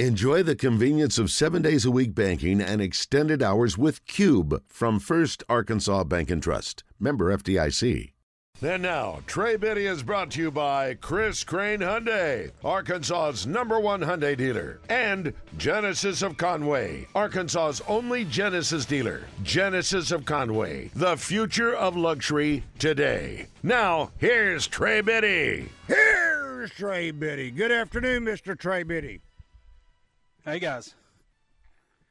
Enjoy the convenience of seven days a week banking and extended hours with Cube from First Arkansas Bank and Trust. Member FDIC. And now, Trey Biddy is brought to you by Chris Crane Hyundai, Arkansas's number one Hyundai dealer, and Genesis of Conway, Arkansas's only Genesis dealer. Genesis of Conway, the future of luxury today. Now, here's Trey Biddy. Here's Trey Biddy. Good afternoon, Mr. Trey Biddy. Hey guys,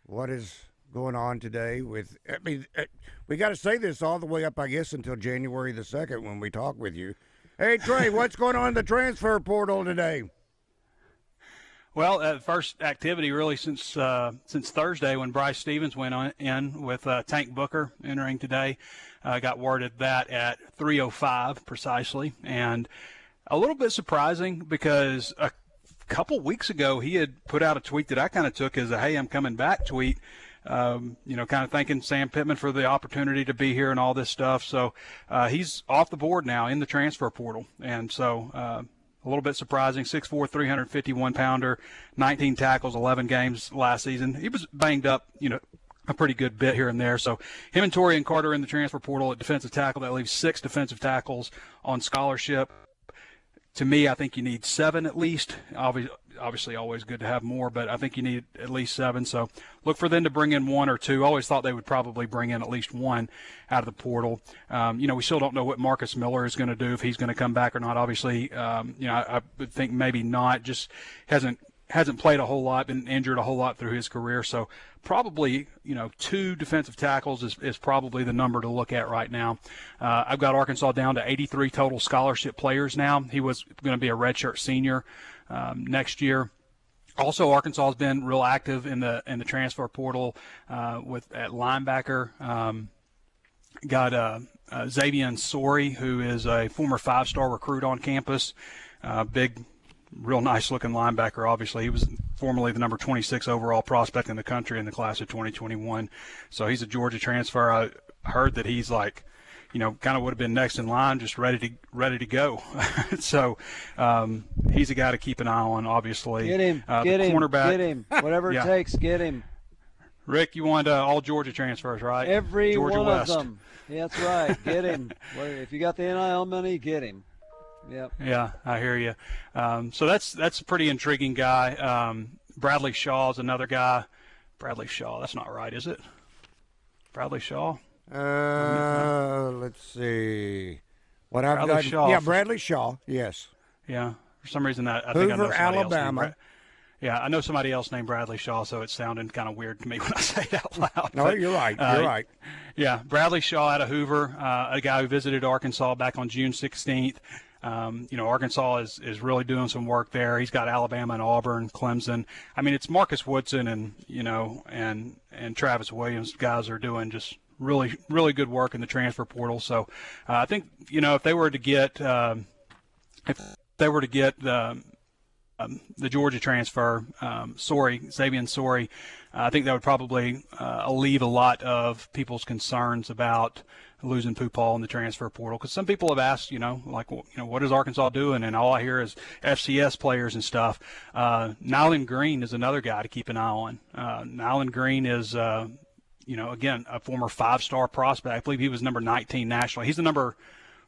what is going on today? With I mean, uh, we got to say this all the way up, I guess, until January the second when we talk with you. Hey Trey, what's going on in the transfer portal today? Well, uh, first activity really since uh, since Thursday when Bryce Stevens went on in with uh, Tank Booker entering today. Uh, got worded that at 3:05 precisely, and a little bit surprising because a couple weeks ago, he had put out a tweet that I kind of took as a "Hey, I'm coming back" tweet. Um, you know, kind of thanking Sam Pittman for the opportunity to be here and all this stuff. So uh, he's off the board now in the transfer portal, and so uh, a little bit surprising. 6'4", 351 pounder, 19 tackles, 11 games last season. He was banged up, you know, a pretty good bit here and there. So him and Taurean Carter in the transfer portal at defensive tackle. That leaves six defensive tackles on scholarship to me, I think you need seven at least. Obviously, obviously, always good to have more, but I think you need at least seven. So look for them to bring in one or two. I always thought they would probably bring in at least one out of the portal. Um, you know, we still don't know what Marcus Miller is going to do if he's going to come back or not. Obviously, um, you know, I, I would think maybe not. Just hasn't hasn't played a whole lot, been injured a whole lot through his career. So probably, you know, two defensive tackles is, is probably the number to look at right now. Uh, I've got Arkansas down to 83 total scholarship players now. He was going to be a redshirt senior um, next year. Also, Arkansas has been real active in the in the transfer portal uh, with at linebacker. Um, got uh, uh, Xavian Sorey, who is a former five-star recruit on campus. Uh, big real nice looking linebacker. Obviously, he was formerly the number 26 overall prospect in the country in the class of 2021. So he's a Georgia transfer. I heard that he's like, you know, kind of would have been next in line, just ready to ready to go. so um, he's a guy to keep an eye on. Obviously, get him, uh, get him, cornerback, get him, whatever it takes, get him. Rick, you want uh, all Georgia transfers, right? Every Georgia one West. of them. Yeah, that's right. Get him. if you got the NIL money, get him. Yep. Yeah, I hear you. Um, so that's that's a pretty intriguing guy. Um, Bradley Shaw is another guy. Bradley Shaw. That's not right, is it? Bradley Shaw. Uh, let's see. What I've Bradley got? Shaw. Yeah, Bradley Shaw. Yes. Yeah. For some reason, that I Hoover, think I know somebody Alabama. Yeah, I know somebody else named Bradley Shaw, so it sounded kind of weird to me when I say it out loud. No, but, you're right. You're uh, right. Yeah, Bradley Shaw out of Hoover, uh, a guy who visited Arkansas back on June 16th. Um, you know, Arkansas is, is really doing some work there. He's got Alabama and Auburn, Clemson. I mean, it's Marcus Woodson and you know and and Travis Williams guys are doing just really really good work in the transfer portal. So uh, I think you know if they were to get um, if they were to get the um, the Georgia transfer, um, Sorey, Xavian Sorey, uh, I think that would probably uh, alleviate a lot of people's concerns about losing Paul in the transfer portal because some people have asked, you know, like, you know, what is Arkansas doing? And all I hear is FCS players and stuff. Uh, Nyland Green is another guy to keep an eye on. Uh, Nyland Green is, uh, you know, again, a former five-star prospect. I believe he was number 19 nationally. He's the number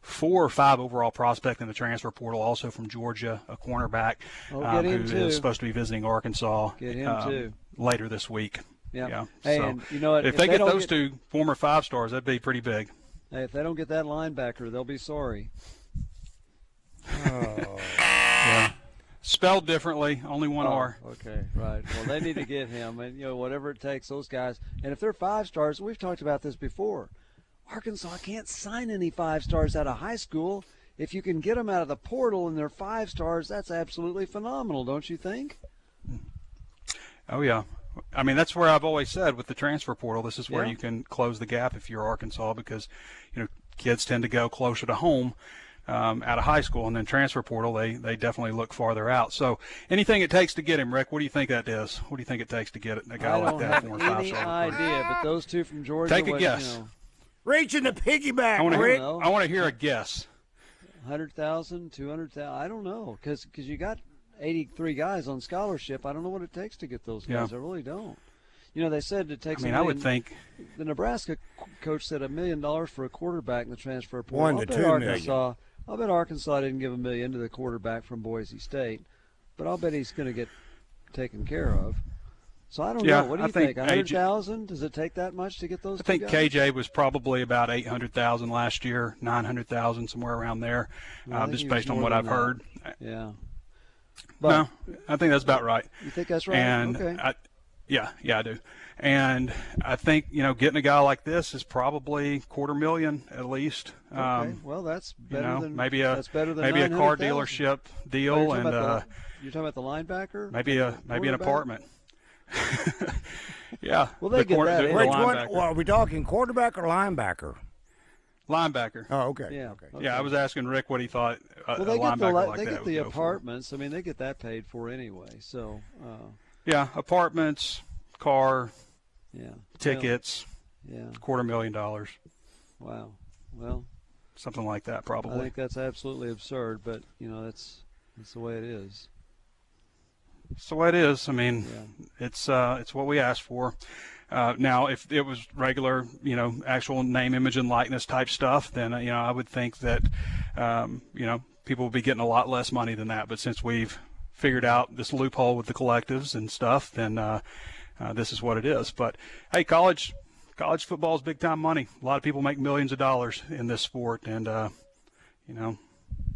four or five overall prospect in the transfer portal, also from Georgia, a cornerback oh, um, who too. is supposed to be visiting Arkansas um, later this week. Yep. Yeah. Hey, so and you know what? If, if they, they get those get... two former five stars, that'd be pretty big. Hey, if they don't get that linebacker, they'll be sorry. Oh. yeah. Spelled differently, only one oh, R. Okay, right. Well, they need to get him, and you know whatever it takes, those guys. And if they're five stars, we've talked about this before. Arkansas can't sign any five stars out of high school. If you can get them out of the portal and they're five stars, that's absolutely phenomenal, don't you think? Oh yeah, I mean, that's where I've always said with the transfer portal, this is where yeah. you can close the gap if you're Arkansas because, you know, kids tend to go closer to home um, out of high school, and then transfer portal, they they definitely look farther out. So anything it takes to get him, Rick. What do you think that is? What do you think it takes to get a guy I like that? I don't have any idea, but those two from Georgia. Take a what, guess. You know, Reaching the piggyback, I want to Rick. I want to hear a guess. 100,000, 200,000, I don't know, because because you got 83 guys on scholarship. I don't know what it takes to get those guys. Yeah. I really don't. You know, they said it takes. I takes. mean, I would think the Nebraska coach said a million dollars for a quarterback in the transfer portal. One I'll to bet two million. Arkansas, I'll bet Arkansas didn't give a million to the quarterback from Boise State, but I'll bet he's going to get taken care of. So I don't Yeah, know. What do I you think think? A hundred Does it take that much to get those? I think guys? KJ was probably about eight hundred thousand last year, nine hundred thousand somewhere around there, I uh, just based on what I've that. heard. Yeah. No, I think that's about right. You think that's right? And okay. I, yeah, yeah, I do. And I think you know getting a guy like this is probably quarter million at least. okay. Um, Well, that's you know, than maybe a that's better than maybe a car 900,000. dealership you're deal talking and about the uh, you're talking about the linebacker. maybe a maybe an apartment. yeah. Well, they the get cor- that the- in. the Which one? linebacker. Well, are we talking quarterback or linebacker? Linebacker. Oh, okay. Yeah. Okay. okay. Yeah, I was asking Rick what he thought a, Well, a they get the like they get the apartments. I mean, they get that paid for anyway. So, uh, Yeah, apartments, car, yeah. tickets, Well, yeah. quarter million dollars, Wow. Well, something like that probably. I think that's absolutely absurd, but you know that's that's the way it is. It's the way it is. I mean, Yeah. it's uh, it's what we asked for. Uh, now, if it was regular, you know, actual name, image, and likeness type stuff, then uh, you know I would think that um, you know people would be getting a lot less money than that. But since we've figured out this loophole with the collectives and stuff, then uh, uh, this is what it is. But hey, college college football is big time money. A lot of people make millions of dollars in this sport, and uh, you know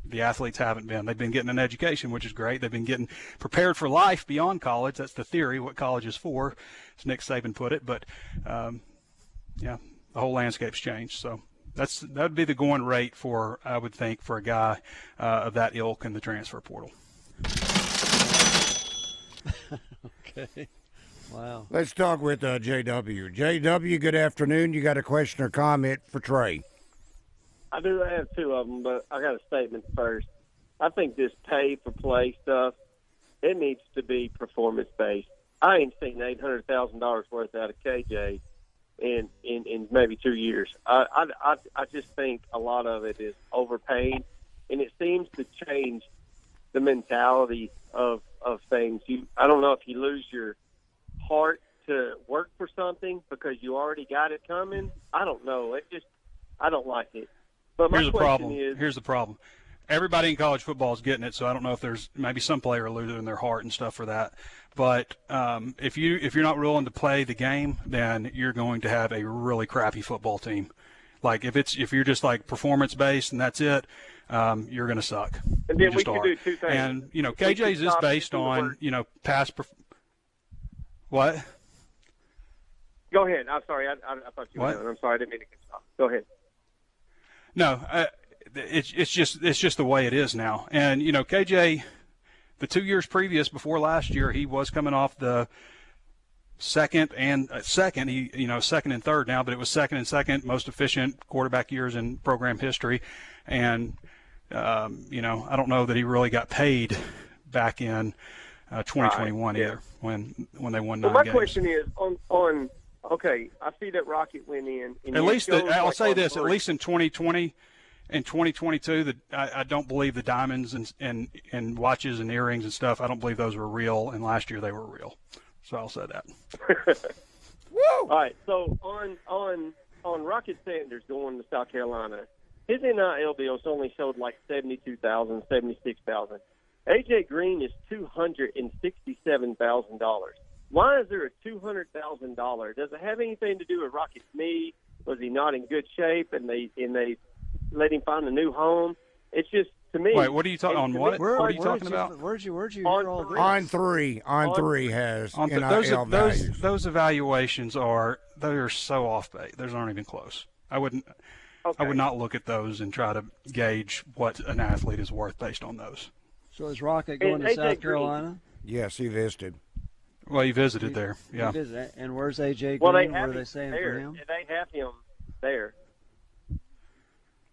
the athletes haven't been. They've been getting an education, which is great. They've been getting prepared for life beyond college. That's the theory, what college is for, as Nick Saban put it. But um, yeah, the whole landscape's changed. So that's that would be the going rate for I would think for a guy uh, of that ilk in the transfer portal. Okay. Wow. Let's talk with uh, JW. JW, good afternoon. You got a question or comment for Trey? I do have two of them, but I got a statement first. I think this pay for play stuff, it needs to be performance based. I ain't seen eight hundred thousand dollars worth out of KJ in in, in maybe two years. I, I I just think a lot of it is overpaid, and it seems to change the mentality of of things. You I don't know if you lose your heart to work for something because you already got it coming. I don't know. It just I don't like it. But my Here's the question problem. is, Here's the problem. Everybody in college football is getting it, so I don't know if there's maybe some player losing their heart and stuff for that. But um, if you if you're not willing to play the game, then you're going to have a really crappy football team. Like if it's if you're just like performance based and that's it, um, you're going to suck. And You then we can are. do two things. And you know, KJ's is based on you know past. Perf- what? go ahead. I'm sorry. I, I, I thought you What? were. I'm sorry. I didn't mean to cut you off. Go ahead. No, uh, it's it's just it's just the way it is now. And you know, KJ, the two years previous before last year, he was coming off the second and uh, second. He you know second and third now, but it was second and second most efficient quarterback years in program history. And um, you know, I don't know that he really got paid back in uh, 2021 Right, yeah. either when when they won Well, nine my games. question is on on. Okay, I see that Rocket went in. At least the, I'll like say this: at least in 2020 and 2022, that I, I don't believe the diamonds and, and and watches and earrings and stuff. I don't believe those were real, and last year they were real. So I'll say that. Woo! All right, so on on on Rocket Sanders going to South Carolina, his NIL deals only showed like seventy two thousand, seventy six thousand. AJ Green is two hundred and sixty seven thousand dollars. Why is there a two hundred thousand dollar? Does it have anything to do with Rocket's knee? Was he not in good shape, and they and they let him find a new home? It's just to me. Wait, what are you talking on? What? me, Where, what are you talking did about? Where'd you Where'd you On hear all three. this? On three, on On- three has On th- NIL those those values. those evaluations are they are so off base. Those aren't even close. I wouldn't. Okay. I would not look at those and try to gauge what an athlete is worth based on those. So is Rocket going And to AJ South Green. Carolina? yes, he visited. Well, you visited there, He yeah. visited. And where's AJ Green? Well, they what have are they him saying there. for him? They have him there.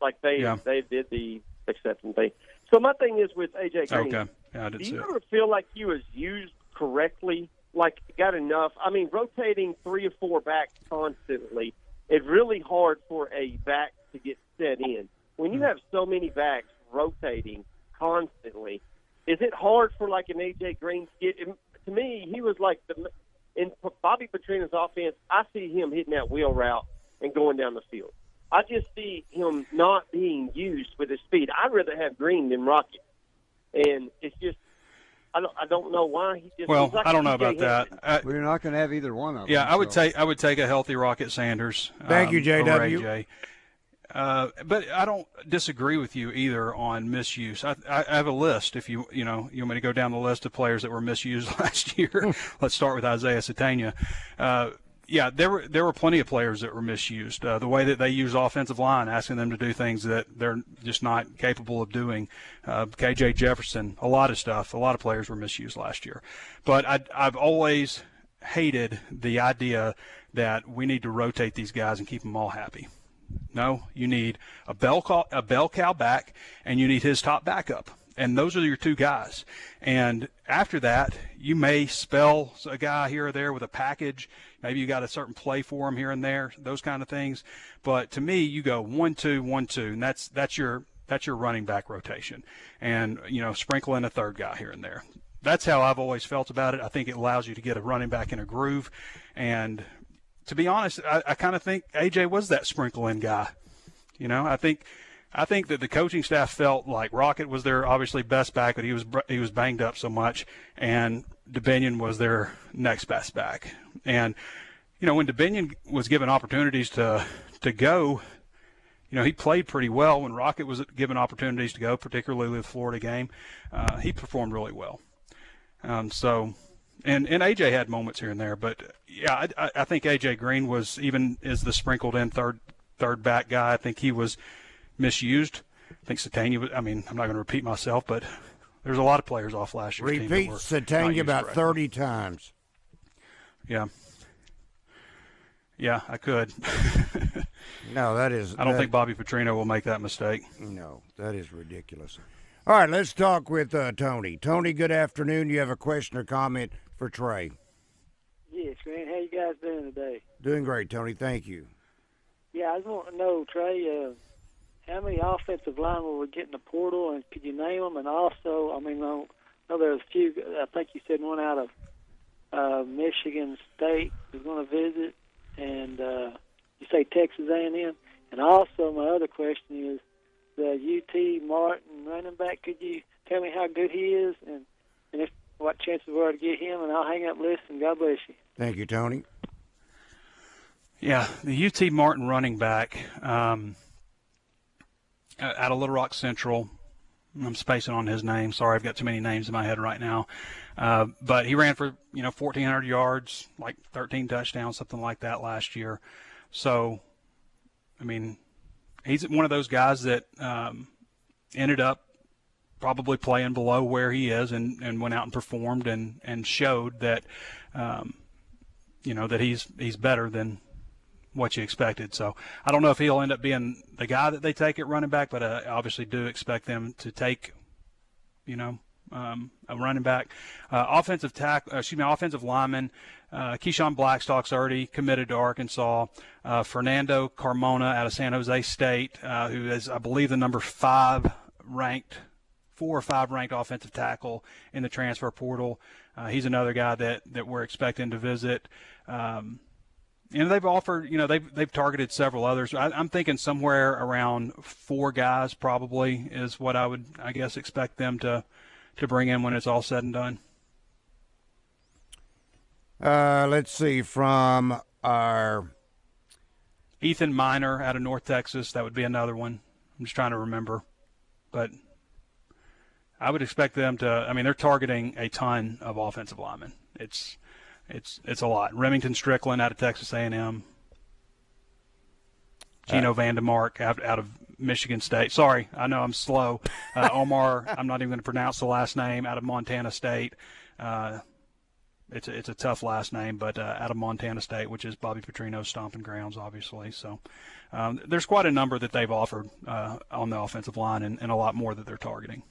Like they Yeah. they did the acceptance thing. So my thing is with AJ Green. Okay, yeah, I did Do see you it. ever feel like he was used correctly? Like got enough? I mean, rotating three or four backs constantly. It's really hard for a back to get set in. When Hmm. you have so many backs rotating constantly, is it hard for like an AJ Green to get? To me, he was like the in Bobby Petrino's offense. I see him hitting that wheel route and going down the field. I just see him not being used with his speed. I'd rather have Green than Rocket, and it's just I don't I don't know why he just. Well, like I don't know about that. I, We're not going to have either one of them. yeah, I would so- take I would take a healthy Rocket Sanders. Thank you, um, over JW. Uh, but I don't disagree with you either on misuse. I, I I have a list. If you you know you want me to go down the list of players that were misused last year, let's start with Isaiah Sategna. Uh, yeah, there were there were plenty of players that were misused. Uh, the way that they use offensive line, asking them to do things that they're just not capable of doing. Uh, KJ Jefferson, a lot of stuff. A lot of players were misused last year. But I, I've always hated the idea that we need to rotate these guys and keep them all happy. No, you need a bell cow, a bell cow back, and you need his top backup, and those are your two guys. And after that, you may spell a guy here or there with a package. Maybe you got a certain play for him here and there, those kind of things. But to me, you go one two one two, and that's that's your that's your running back rotation, and you know sprinkle in a third guy here and there. That's how I've always felt about it. I think it allows you to get a running back in a groove, and to be honest, I, I kind of think AJ was that sprinkle in guy. You know, I think I think that the coaching staff felt like Rocket was their obviously best back, but he was he was banged up so much, and Dubinion was their next best back. And you know, when Dubinion was given opportunities to to go, you know, he played pretty well. When Rocket was given opportunities to go, particularly the Florida game, uh, he performed really well. Um, so, and and AJ had moments here and there, but yeah, I, I think AJ Green was even as the sprinkled in third third back guy. I think he was misused. I think Sategna was. I mean, I'm not going to repeat myself, but there's a lot of players off last that Repeat Sategna about correctly. 30 times. Yeah. Yeah, I could. No, that is. I don't that- think Bobby Petrino will make that mistake. No, that is ridiculous. All right, let's talk with uh, Tony. Tony, good afternoon. You have a question or comment for Trey? Yes, Grant. How you guys doing today? Doing great, Tony. Thank you. Yeah, I just want to know, Trey, uh, how many offensive linemen will we get in the portal, and could you name them? And also, I mean, I know there's a few. I think you said one out of uh, Michigan State is going to visit, and uh, you say Texas A&M. And also, my other question is the UT Martin running back. Could you tell me how good he is, and and if what chances were to get him? And I'll hang up listen. God bless you. Thank you, Tony. Yeah, the UT Martin running back um, out of Little Rock Central. I'm spacing on his name. Sorry, I've got too many names in my head right now. Uh, but he ran for you know 1,400 yards, like 13 touchdowns, something like that last year. So, I mean, he's one of those guys that um, ended up probably playing below where he is, and, and went out and performed and, and showed that um, you know that he's he's better than what you expected. So I don't know if he'll end up being the guy that they take at running back, but I obviously do expect them to take, you know, um, a running back, uh, offensive tack, uh, excuse me, offensive lineman. Uh, Keyshawn Blackstock's already committed to Arkansas. Uh, Fernando Carmona out of San Jose State, uh, who is, I believe, the number five ranked, four or five ranked offensive tackle in the transfer portal. Uh, he's another guy that, that we're expecting to visit. Um, and they've offered, you know, they've they've targeted several others. I, I'm thinking somewhere around four guys probably is what I would, I guess, expect them to to bring in when it's all said and done. Uh, let's see from our Ethan Miner out of North Texas, that would be another one. I'm just trying to remember, but I would expect them to. I mean, they're targeting a ton of offensive linemen. It's it's it's a lot. Remington Strickland out of Texas A&M. Gino Vandemark out, out of Michigan State. Sorry, I know I'm slow. Uh, Omar, I'm not even going to pronounce the last name. Out of Montana State. Uh, it's a, it's a tough last name, but uh, out of Montana State, which is Bobby Petrino's stomping grounds, obviously. So um, there's quite a number that they've offered uh, on the offensive line, and, and a lot more that they're targeting.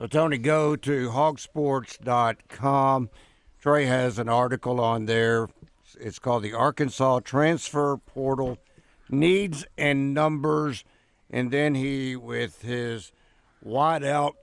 Well, Tony, go to hogsports.com. Trey has an article on there. It's called the Arkansas Transfer Portal Needs and Numbers. And then he, with his wide out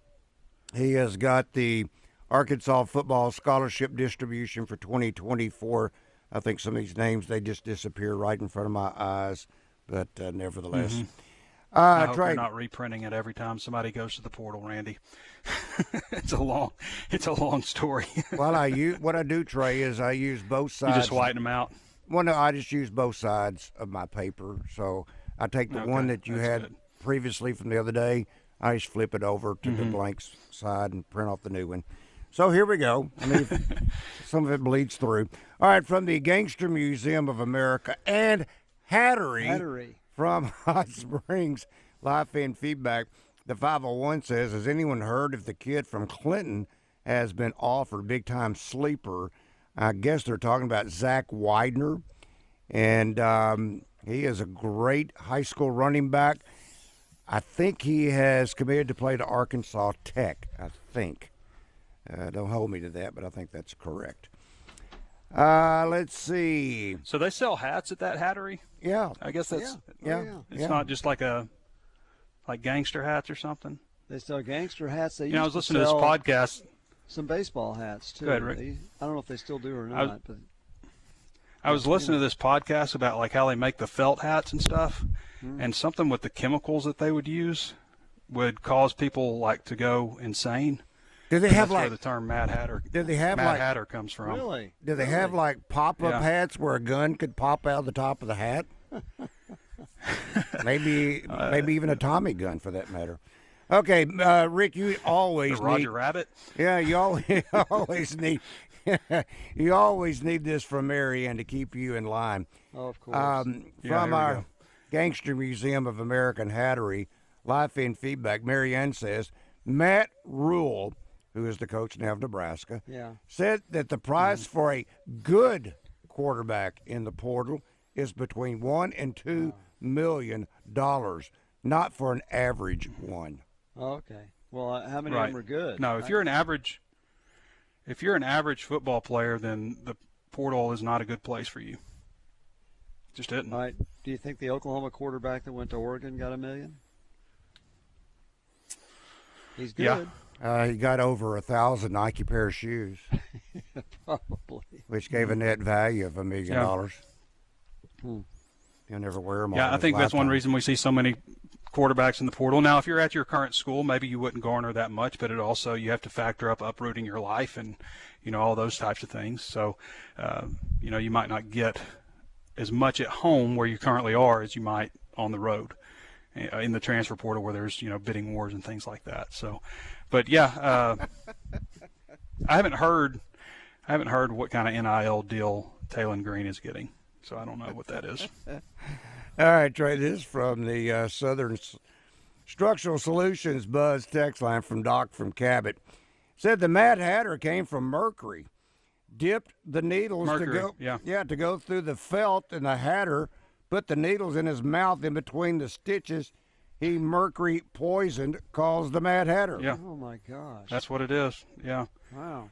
He has got the Arkansas football scholarship distribution for 2024. I think some of these names they just disappear right in front of my eyes, but uh, nevertheless. Mm-hmm. I Uh, hope Trey, you're not reprinting it every time somebody goes to the portal, Randy. it's a long, it's a long story. well, I use what I do, Trey, is I use both sides. you sides. just whiten them out. Well, no, I just use both sides of my paper. So I take the Okay, one that you had good. previously from the other day, I just flip it over to Mm-hmm. the blank side and print off the new one. So here we go. I mean, some of it bleeds through. All right, from the Gangster Museum of America and Hattery, Hattery. From Hot Springs, live fan feedback. The 501 says, Has anyone heard if the kid from Clinton has been offered big time sleeper? I guess they're talking about Zach Widener. And um, he is a great high school running back. I think he has committed to play to Arkansas Tech. I think. Uh, don't hold me to that, but I think that's correct. Uh, let's see. So they sell hats at that hattery. Yeah, I guess that's yeah, yeah. it's yeah. not just like a like gangster hats or something. They sell gangster hats. They You know, I was listening to this podcast. Some baseball hats too. Go ahead, Rick. They- I don't know if they still do or I was- not, but I was listening to this podcast about like how they make the felt hats and stuff, Hmm. and something with the chemicals that they would use would cause people like to go insane. Do they have that's where like? the term Mad Hatter, Do they have Mad like? Hatter comes from. really, Do they have like pop-up Yeah. hats where a gun could pop out the top of the hat? maybe, Uh, maybe even a Tommy gun for that matter. Okay, uh, Rick, you The always Roger need. Rabbit. Yeah, you always, always need. you always need this from Marianne to keep you in line. oh, of course. Um, Yeah, from our go. Gangster Museum of American Hattery, live in feedback, Marianne says Matt Rhule, who is the coach now of Nebraska, yeah. said that the price for a good quarterback in the portal is between one and two million dollars, not for an average one. Okay. Well, uh, how many right. of them are good? No, if you're an average, if you're an average football player, then the portal is not a good place for you. Just isn't. All right. Do you think the Oklahoma quarterback that went to Oregon got a million? He's good. Yeah. Uh, he got over a thousand Nike pair of shoes, Probably. which gave a net value of a million Yeah. dollars. Hmm. He'll never wear them. Yeah, I think that's one reason we see so many quarterbacks in the portal. Now, if you're at your current school, maybe you wouldn't garner that much, but it also you have to factor up uprooting your life and you know all those types of things. So, uh, you know, you might not get as much at home where you currently are as you might on the road in the transfer portal where there's you know bidding wars and things like that. So, but yeah, uh, I haven't heard I haven't heard what kind of NIL deal Talon Green is getting. So I don't know what that is. All right, Trey. This is from the uh, Southern S- Structural Solutions Buzz text line from Doc from Cabot. Said the Mad Hatter came from Mercury, dipped the needles Mercury, to go, yeah. yeah, to go through the felt, and the Hatter put the needles in his mouth in between the stitches. He mercury poisoned, caused the Mad Hatter. Yeah. Oh my gosh. That's what it is. Yeah. wow.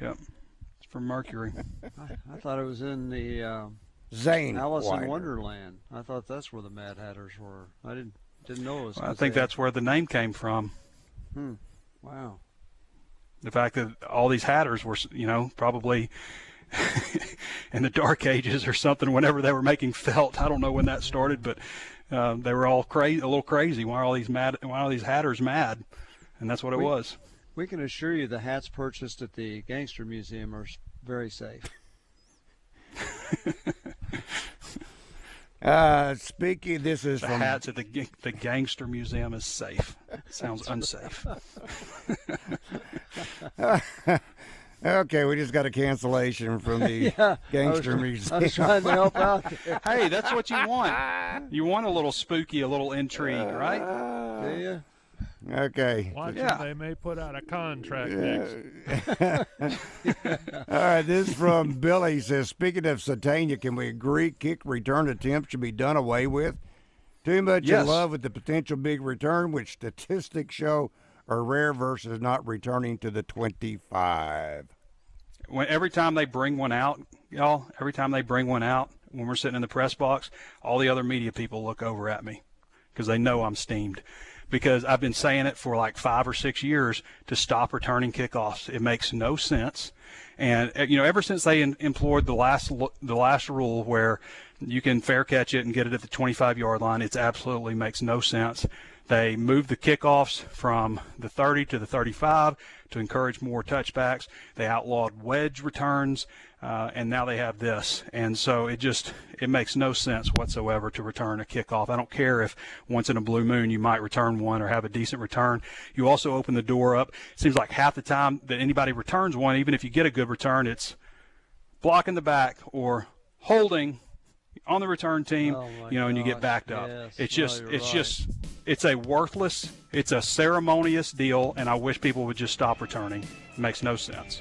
Yeah. It's from Mercury. I, I thought it was in the uh, Zane Alice Wider. in Wonderland. I thought that's where the Mad Hatters were. I didn't didn't know it was. I think they- that's where the name came from. Hmm. Wow. The fact that all these hatters were, you know, probably in the dark ages or something whenever they were making felt. I don't know when that started, but uh, they were all crazy, a little crazy. Why are all these mad? Why are all these hatters mad? And that's what it We- was. We can assure you the hats purchased at the Gangster Museum are very safe. Uh, speaking, this is The from hats at the the gangster museum is safe. Sounds unsafe. Okay, we just got a cancellation from the Yeah, Gangster I was, Museum. I was trying to help out hey, that's what you want. You want a little spooky, a little intrigue, uh, right? Do you? Okay. Watch Yeah. them, they may put out a contract next. All right, this is from Billy. He says, speaking of Sategna, can we agree kick return attempts should be done away with? Too much Yes. in love with the potential big return, which statistics show are rare versus not returning to the 25. when every time they bring one out, y'all, every time they bring one out, when we're sitting in the press box, all the other media people look over at me because they know I'm steamed. because I've been saying it for like five or six years to stop returning kickoffs. It makes no sense. And uh, you know, ever since they in, employed the last the last rule where you can fair catch it and get it at the 25 yard line, it absolutely makes no sense. They moved the kickoffs from the 30 to the 35 to encourage more touchbacks. They outlawed wedge returns, uh, and now they have this. And so it just it makes no sense whatsoever to return a kickoff. I don't care if once in a blue moon you might return one or have a decent return. You also open the door up. It seems like half the time that anybody returns one, even if you get a good return, it's blocking the back or holding on the return team, Oh, you know, and you get backed up. yes. It's just, you're it's right. just, it's a worthless, it's a ceremonious deal, and I wish people would just stop returning. It makes no sense.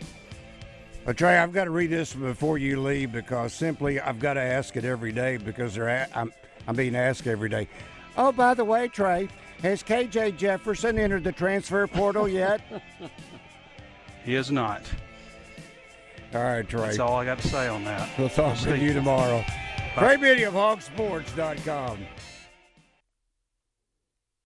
But Trey, I've got to read this before you leave because simply I've got to ask it every day because they're a- I'm I'm being asked every day. Oh, by the way, Trey, has KJ Jefferson entered the transfer portal yet? He is not. all right, Trey. That's all I got to say on that. We'll talk We'll with you tomorrow. Trey Biddy of HogSports.com.